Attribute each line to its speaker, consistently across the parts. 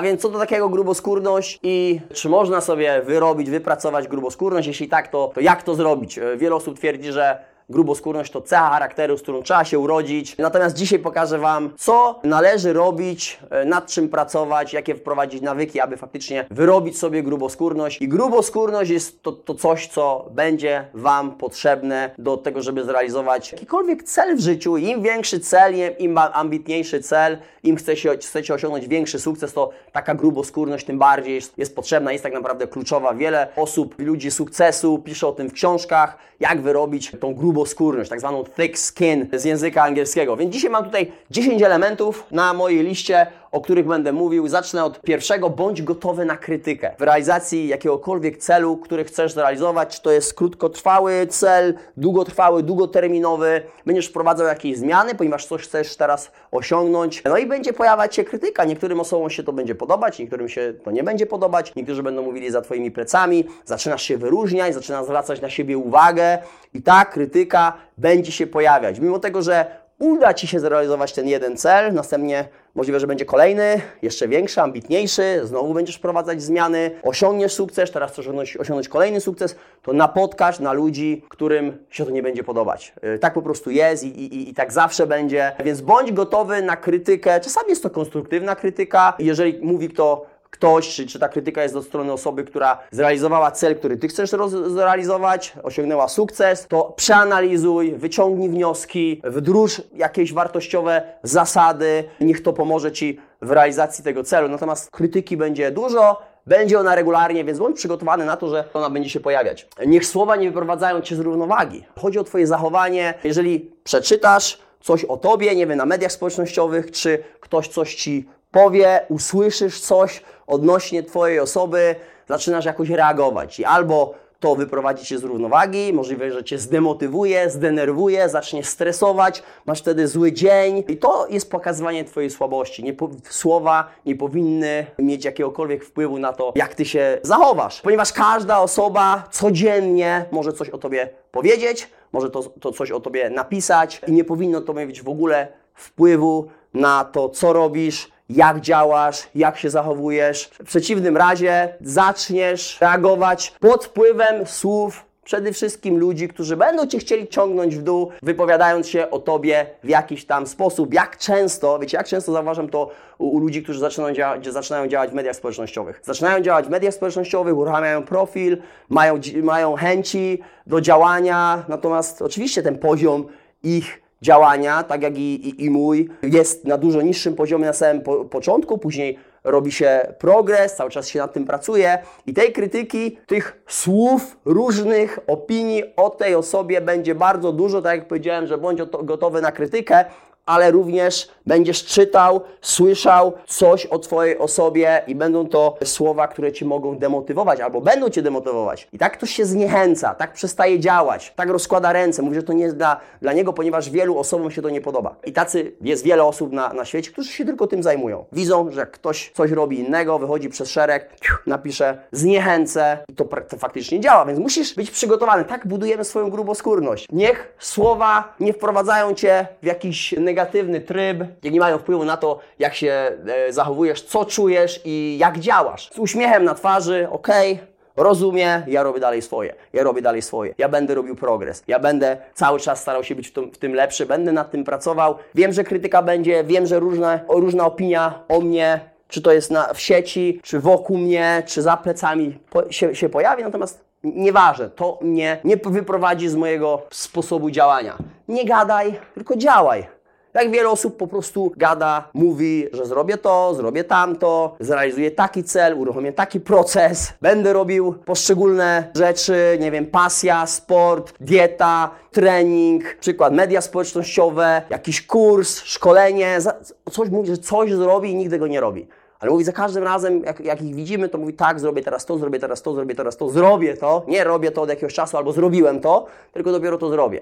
Speaker 1: A więc co to takiego gruboskórność i czy można sobie wyrobić, wypracować gruboskórność? Jeśli tak, to, to jak to zrobić? Wiele osób twierdzi, że gruboskórność to cecha charakteru, z którą trzeba się urodzić. Natomiast dzisiaj pokażę Wam, co należy robić, e, nad czym pracować, jakie wprowadzić nawyki, aby faktycznie wyrobić sobie gruboskórność. I gruboskórność jest to, to coś, co będzie Wam potrzebne do tego, żeby zrealizować jakikolwiek cel w życiu. Im większy cel, im- ambitniejszy cel, im chcecie, chcecie osiągnąć większy sukces, to taka gruboskórność tym bardziej jest, jest potrzebna, jest tak naprawdę kluczowa. Wiele osób, ludzi sukcesu pisze o tym w książkach, jak wyrobić tą gruboskórność, tak zwaną thick skin z języka angielskiego. Więc dzisiaj mam tutaj 10 elementów na mojej liście, o których będę mówił. Zacznę od pierwszego, bądź gotowy na krytykę. W realizacji jakiegokolwiek celu, który chcesz zrealizować, czy to jest krótkotrwały cel, długotrwały, długoterminowy, będziesz wprowadzał jakieś zmiany, ponieważ coś chcesz teraz osiągnąć. No i będzie pojawiać się krytyka. Niektórym osobom się to będzie podobać, niektórym się to nie będzie podobać, niektórzy będą mówili za Twoimi plecami, zaczynasz się wyróżniać, zaczynasz zwracać na siebie uwagę i ta krytyka będzie się pojawiać. Mimo tego, że uda Ci się zrealizować ten jeden cel, następnie możliwe, że będzie kolejny, jeszcze większy, ambitniejszy, znowu będziesz wprowadzać zmiany, osiągniesz sukces, teraz chcesz osiągnąć, osiągnąć kolejny sukces, to napotkasz na ludzi, którym się to nie będzie podobać. Yy, Tak po prostu jest i, i, i tak zawsze będzie, więc bądź gotowy na krytykę, czasami jest to konstruktywna krytyka, jeżeli mówi kto ktoś, czy, czy ta krytyka jest do strony osoby, która zrealizowała cel, który Ty chcesz zrealizować, osiągnęła sukces, to przeanalizuj, wyciągnij wnioski, wdróż jakieś wartościowe zasady, niech to pomoże Ci w realizacji tego celu. Natomiast krytyki będzie dużo, będzie ona regularnie, więc bądź przygotowany na to, że ona będzie się pojawiać. Niech słowa nie wyprowadzają Cię z równowagi. Chodzi o Twoje zachowanie. Jeżeli przeczytasz coś o Tobie, nie wiem, na mediach społecznościowych, czy ktoś coś Ci powie, usłyszysz coś odnośnie Twojej osoby, zaczynasz jakoś reagować i albo to wyprowadzi Cię z równowagi, możliwe, że Cię zdemotywuje, zdenerwuje, zacznie stresować, masz wtedy zły dzień i to jest pokazywanie Twojej słabości. Nie po, słowa nie powinny mieć jakiegokolwiek wpływu na to, jak Ty się zachowasz, ponieważ każda osoba codziennie może coś o Tobie powiedzieć, może to, to coś o Tobie napisać i nie powinno to mieć w ogóle wpływu na to, co robisz, jak działasz, jak się zachowujesz. W przeciwnym razie zaczniesz reagować pod wpływem słów przede wszystkim ludzi, którzy będą Cię chcieli ciągnąć w dół, wypowiadając się o Tobie w jakiś tam sposób. Jak często, wiecie, jak często zauważam to u, u ludzi, którzy zaczynają, dzia zaczynają działać w mediach społecznościowych. Zaczynają działać w mediach społecznościowych, uruchamiają profil, mają, mają chęci do działania, natomiast oczywiście ten poziom ich działania, tak jak i, i, i mój, jest na dużo niższym poziomie na samym po, początku, później robi się progres, cały czas się nad tym pracuje. I tej krytyki, tych słów, różnych opinii o tej osobie będzie bardzo dużo, tak jak powiedziałem, że bądź oto- gotowy na krytykę, ale również będziesz czytał, słyszał coś o Twojej osobie i będą to słowa, które Cię mogą demotywować albo będą Cię demotywować. I tak ktoś się zniechęca, tak przestaje działać, tak rozkłada ręce, mówi, że to nie jest dla, dla niego, ponieważ wielu osobom się to nie podoba. I tacy jest wiele osób na, na świecie, którzy się tylko tym zajmują. Widzą, że ktoś coś robi innego, wychodzi przez szereg, napisze zniechęcę i to, to faktycznie działa, więc musisz być przygotowany. Tak budujemy swoją gruboskórność. Niech słowa nie wprowadzają Cię w jakiś negatywny tryb, jak nie mają wpływu na to, jak się e, zachowujesz, co czujesz i jak działasz. Z uśmiechem na twarzy, okej, rozumie, ja robię dalej swoje, ja robię dalej swoje, ja będę robił progres, ja będę cały czas starał się być w tym, w tym lepszy, będę nad tym pracował. Wiem, że krytyka będzie, wiem, że różne, o, różna opinia o mnie, czy to jest na, w sieci, czy wokół mnie, czy za plecami po, się, się pojawi, natomiast nieważne, to mnie nie wyprowadzi z mojego sposobu działania. Nie gadaj, tylko działaj. Jak wiele osób po prostu gada, mówi, że zrobię to, zrobię tamto, zrealizuję taki cel, uruchomię taki proces, będę robił poszczególne rzeczy, nie wiem, pasja, sport, dieta, trening, przykład media społecznościowe, jakiś kurs, szkolenie, coś mówi, że coś zrobi i nigdy go nie robi. Ale mówi za każdym razem, jak, jak ich widzimy, to mówi tak, zrobię teraz to, zrobię teraz to, zrobię teraz to, zrobię to. Nie robię to od jakiegoś czasu albo zrobiłem to, tylko dopiero to zrobię.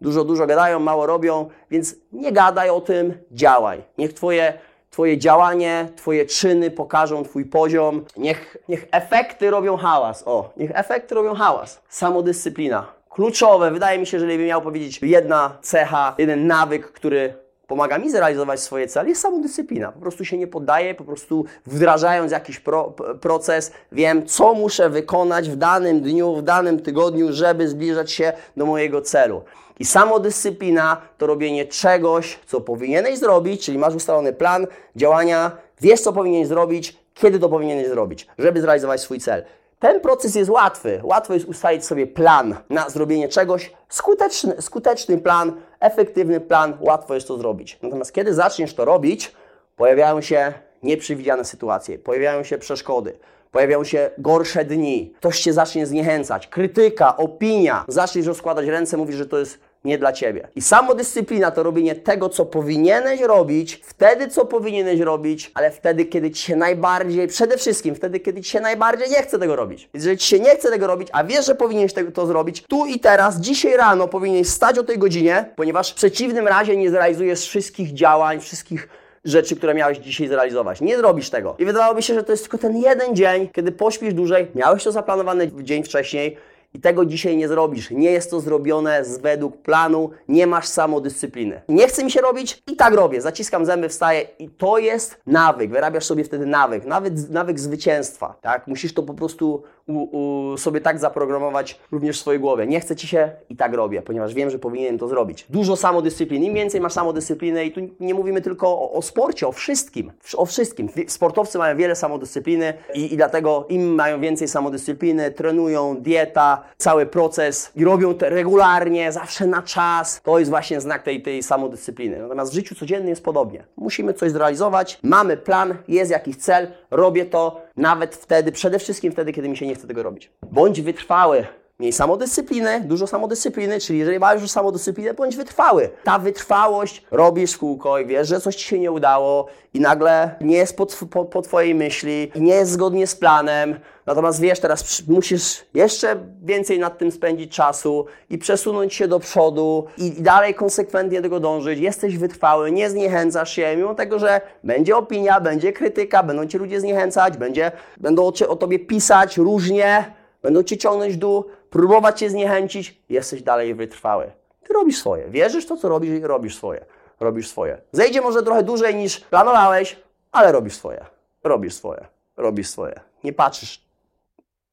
Speaker 1: Dużo, dużo gadają, mało robią, więc nie gadaj o tym, działaj. Niech twoje, twoje działanie, Twoje czyny pokażą Twój poziom. Niech, niech efekty robią hałas. O, niech efekty robią hałas. Samodyscyplina. Kluczowe, wydaje mi się, że jeżeli bym miał powiedzieć jedna cecha, jeden nawyk, który pomaga mi zrealizować swoje cele, jest samodyscyplina. Po prostu się nie poddaję, po prostu wdrażając jakiś pro, proces, wiem, co muszę wykonać w danym dniu, w danym tygodniu, żeby zbliżać się do mojego celu. I samodyscyplina to robienie czegoś, co powinieneś zrobić, czyli masz ustalony plan działania, wiesz, co powinieneś zrobić, kiedy to powinieneś zrobić, żeby zrealizować swój cel. Ten proces jest łatwy. Łatwo jest ustalić sobie plan na zrobienie czegoś. Skuteczny, skuteczny plan, efektywny plan, łatwo jest to zrobić. Natomiast kiedy zaczniesz to robić, pojawiają się nieprzewidziane sytuacje, pojawiają się przeszkody, pojawiają się gorsze dni, ktoś cię zacznie zniechęcać, krytyka, opinia, zaczniesz rozkładać ręce, mówisz, że to jest nie dla Ciebie. I samodyscyplina to robienie tego, co powinieneś robić, wtedy, co powinieneś robić, ale wtedy, kiedy Ci się najbardziej, przede wszystkim wtedy, kiedy Ci się najbardziej nie chce tego robić. Jeżeli Ci się nie chce tego robić, a wiesz, że powinieneś tego, to zrobić, tu i teraz, dzisiaj rano powinieneś stać o tej godzinie, ponieważ w przeciwnym razie nie zrealizujesz wszystkich działań, wszystkich rzeczy, które miałeś dzisiaj zrealizować. Nie zrobisz tego. I wydawało mi się, że to jest tylko ten jeden dzień, kiedy pośpisz dłużej, miałeś to zaplanowane dzień wcześniej, i tego dzisiaj nie zrobisz. Nie jest to zrobione z według planu, nie masz samodyscypliny. Nie chce mi się robić i tak robię. Zaciskam zęby, wstaję i to jest nawyk. Wyrabiasz sobie wtedy nawyk, nawyk, nawyk zwycięstwa. Tak? Musisz to po prostu u, u, sobie tak zaprogramować również w swojej głowie. Nie chce ci się i tak robię, ponieważ wiem, że powinienem to zrobić. Dużo samodyscypliny. Im więcej masz samodyscypliny i tu nie mówimy tylko o, o sporcie, o wszystkim. O wszystkim. Sportowcy mają wiele samodyscypliny i, i dlatego im mają więcej samodyscypliny, trenują, dieta, cały proces i robią to regularnie, zawsze na czas. To jest właśnie znak tej, tej samodyscypliny. Natomiast w życiu codziennym jest podobnie. Musimy coś zrealizować, mamy plan, jest jakiś cel, robię to nawet wtedy, przede wszystkim wtedy, kiedy mi się nie chce tego robić. Bądź wytrwały. Miej samodyscyplinę, dużo samodyscypliny, czyli jeżeli masz już samodyscyplinę, bądź wytrwały. Ta wytrwałość robisz kółko i wiesz, że coś Ci się nie udało i nagle nie jest po, po, po Twojej myśli i nie jest zgodnie z planem, natomiast wiesz, teraz musisz jeszcze więcej nad tym spędzić czasu i przesunąć się do przodu i dalej konsekwentnie do tego dążyć. Jesteś wytrwały, nie zniechęcasz się, mimo tego, że będzie opinia, będzie krytyka, będą Cię ludzie zniechęcać, będzie, będą o, o Tobie pisać różnie, będą Cię ciągnąć w dół, próbować Cię zniechęcić, jesteś dalej wytrwały. Ty robisz swoje. Wierzysz to, co robisz robisz swoje. Robisz swoje. Zejdzie może trochę dłużej niż planowałeś, ale robisz swoje. Robisz swoje. Robisz swoje. Nie patrzysz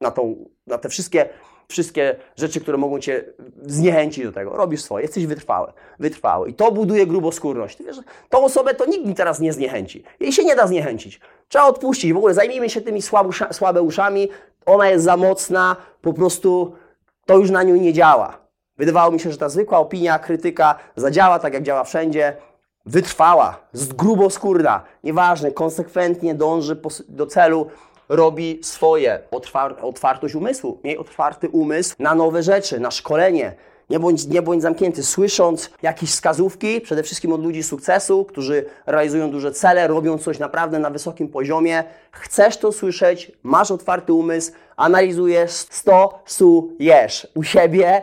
Speaker 1: na, tą, na te wszystkie, wszystkie rzeczy, które mogą Cię zniechęcić do tego. Robisz swoje. Jesteś wytrwały. Wytrwały. I to buduje gruboskórność. Ty wiesz, tą osobę to nikt mi teraz nie zniechęci. Jej się nie da zniechęcić. Trzeba odpuścić. W ogóle zajmijmy się tymi słabe uszami. Ona jest za mocna. Po prostu to już na nią nie działa. Wydawało mi się, że ta zwykła opinia, krytyka zadziała tak, jak działa wszędzie. Wytrwała, gruboskórna, nieważne, konsekwentnie dąży do celu, robi swoje. Otwar otwartość umysłu, miej otwarty umysł na nowe rzeczy, na szkolenie. Nie bądź, nie bądź zamknięty, słysząc jakieś wskazówki, przede wszystkim od ludzi sukcesu, którzy realizują duże cele, robią coś naprawdę na wysokim poziomie. Chcesz to słyszeć, masz otwarty umysł, analizujesz, stosujesz u siebie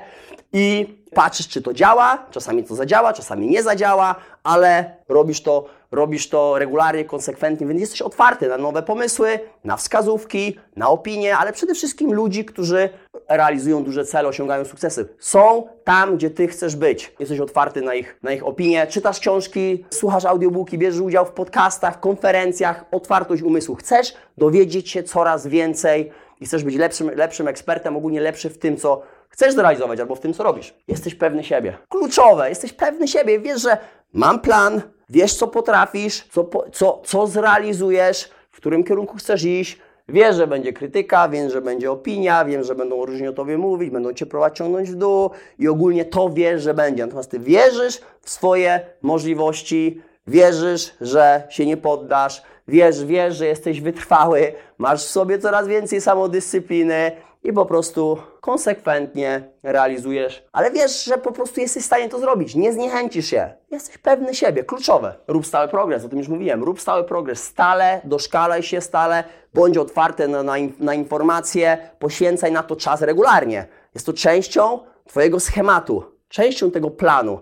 Speaker 1: i patrzysz, czy to działa. Czasami to zadziała, czasami nie zadziała, ale robisz to, robisz to regularnie, konsekwentnie, więc jesteś otwarty na nowe pomysły, na wskazówki, na opinie, ale przede wszystkim ludzi, którzy realizują duże cele, osiągają sukcesy. Są tam, gdzie Ty chcesz być. Jesteś otwarty na ich, na ich opinie, czytasz książki, słuchasz audiobooki, bierzesz udział w podcastach, konferencjach, otwartość umysłu. Chcesz dowiedzieć się coraz więcej i chcesz być lepszym, lepszym ekspertem, ogólnie lepszy w tym, co chcesz zrealizować albo w tym, co robisz. Jesteś pewny siebie. Kluczowe, jesteś pewny siebie. Wiesz, że mam plan, wiesz, co potrafisz, co, co, co zrealizujesz, w którym kierunku chcesz iść. Wiesz, że będzie krytyka, wiem, że będzie opinia, wiem, że będą różnie o Tobie mówić, będą Cię próbować ciągnąć w dół i ogólnie to wiesz, że będzie. Natomiast Ty wierzysz w swoje możliwości, wierzysz, że się nie poddasz, wiesz, wiesz, że jesteś wytrwały, masz w sobie coraz więcej samodyscypliny i po prostu konsekwentnie realizujesz, ale wiesz, że po prostu jesteś w stanie to zrobić. Nie zniechęcisz się. Jesteś pewny siebie. Kluczowe. Rób stały progres, o tym już mówiłem. Rób stały progres. Stale, doszkalaj się stale, bądź otwarty na, na, na informacje, poświęcaj na to czas regularnie. Jest to częścią Twojego schematu, częścią tego planu.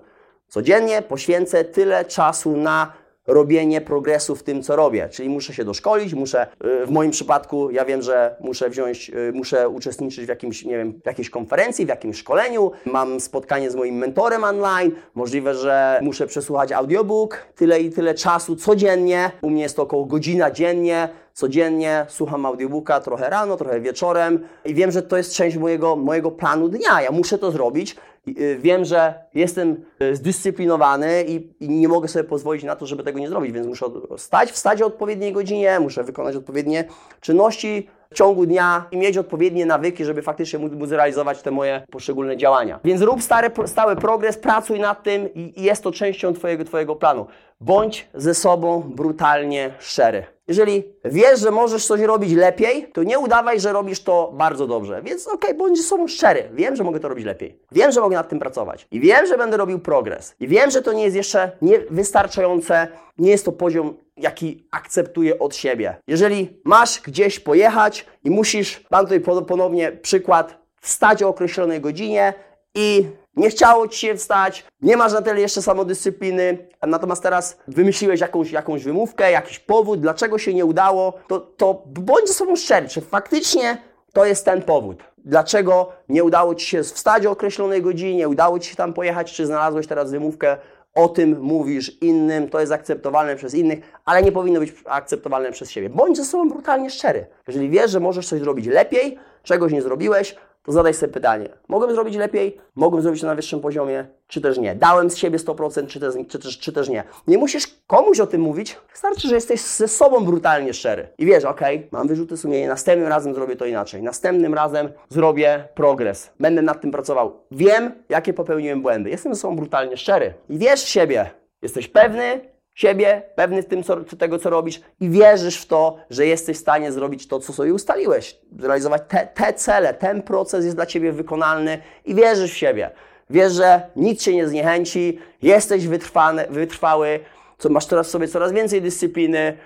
Speaker 1: Codziennie poświęcę tyle czasu na robienie progresu w tym, co robię. Czyli muszę się doszkolić, muszę, y, w moim przypadku, ja wiem, że muszę wziąć, y, muszę uczestniczyć w jakimś, nie wiem, w jakiejś konferencji, w jakimś szkoleniu, mam spotkanie z moim mentorem online, możliwe, że muszę przesłuchać audiobook, tyle i tyle czasu codziennie, u mnie jest to około godzina dziennie, codziennie słucham audiobooka trochę rano, trochę wieczorem i wiem, że to jest część mojego, mojego planu dnia. Ja muszę to zrobić. Y, Wiem, że jestem y, zdyscyplinowany i, i nie mogę sobie pozwolić na to, żeby tego nie zrobić, więc muszę stać, wstać o odpowiedniej godzinie, muszę wykonać odpowiednie czynności w ciągu dnia i mieć odpowiednie nawyki, żeby faktycznie móc, realizować te moje poszczególne działania. Więc rób stary, stały progres, pracuj nad tym i, i jest to częścią twojego, twojego planu. Bądź ze sobą brutalnie szczery. Jeżeli wiesz, że możesz coś robić lepiej, to nie udawaj, że robisz to bardzo dobrze. Więc okej, bądź ze sobą szczery. Wiem, że mogę to robić lepiej. Wiem, że mogę nad tym pracować. I wiem, że będę robił progres. I wiem, że to nie jest jeszcze niewystarczające. Nie jest to poziom, jaki akceptuję od siebie. Jeżeli masz gdzieś pojechać i musisz, dam tutaj po- ponownie przykład, wstać o określonej godzinie i nie chciało Ci się wstać, nie masz na tyle jeszcze samodyscypliny, natomiast teraz wymyśliłeś jakąś, jakąś wymówkę, jakiś powód, dlaczego się nie udało, to, to bądź ze sobą szczery, czy faktycznie to jest ten powód. Dlaczego nie udało Ci się wstać o określonej godzinie, udało Ci się tam pojechać, czy znalazłeś teraz wymówkę, o tym mówisz innym, to jest akceptowalne przez innych, ale nie powinno być akceptowalne przez siebie. Bądź ze sobą brutalnie szczery. Jeżeli wiesz, że możesz coś zrobić lepiej, czegoś nie zrobiłeś, to zadaj sobie pytanie. Mogłem zrobić lepiej? Mogłem zrobić to na wyższym poziomie? Czy też nie? Dałem z siebie 100%, czy też, czy, też, czy też nie? Nie musisz komuś o tym mówić. Wystarczy, że jesteś ze sobą brutalnie szczery. I wiesz, ok, mam wyrzuty sumienia, następnym razem zrobię to inaczej. Następnym razem zrobię progres. Będę nad tym pracował. Wiem, jakie popełniłem błędy. Jestem ze sobą brutalnie szczery. I wiesz siebie. Jesteś pewny, siebie, pewny w tym, co, tego, co robisz i wierzysz w to, że jesteś w stanie zrobić to, co sobie ustaliłeś. Zrealizować te, te cele, ten proces jest dla Ciebie wykonalny i wierzysz w siebie. Wiesz, że nic Cię nie zniechęci, jesteś wytrwany, wytrwały, co masz teraz w sobie coraz więcej dyscypliny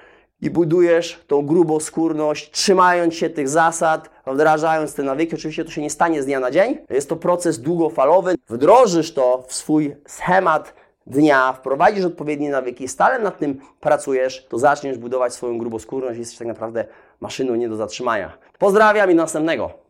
Speaker 1: i budujesz tą grubą skórność, trzymając się tych zasad, wdrażając te nawyki. Oczywiście to się nie stanie z dnia na dzień. Jest to proces długofalowy. Wdrożysz to w swój schemat dnia, wprowadzisz odpowiednie nawyki, stale nad tym pracujesz, to zaczniesz budować swoją gruboskórność jesteś tak naprawdę maszyną nie do zatrzymania. Pozdrawiam i do następnego.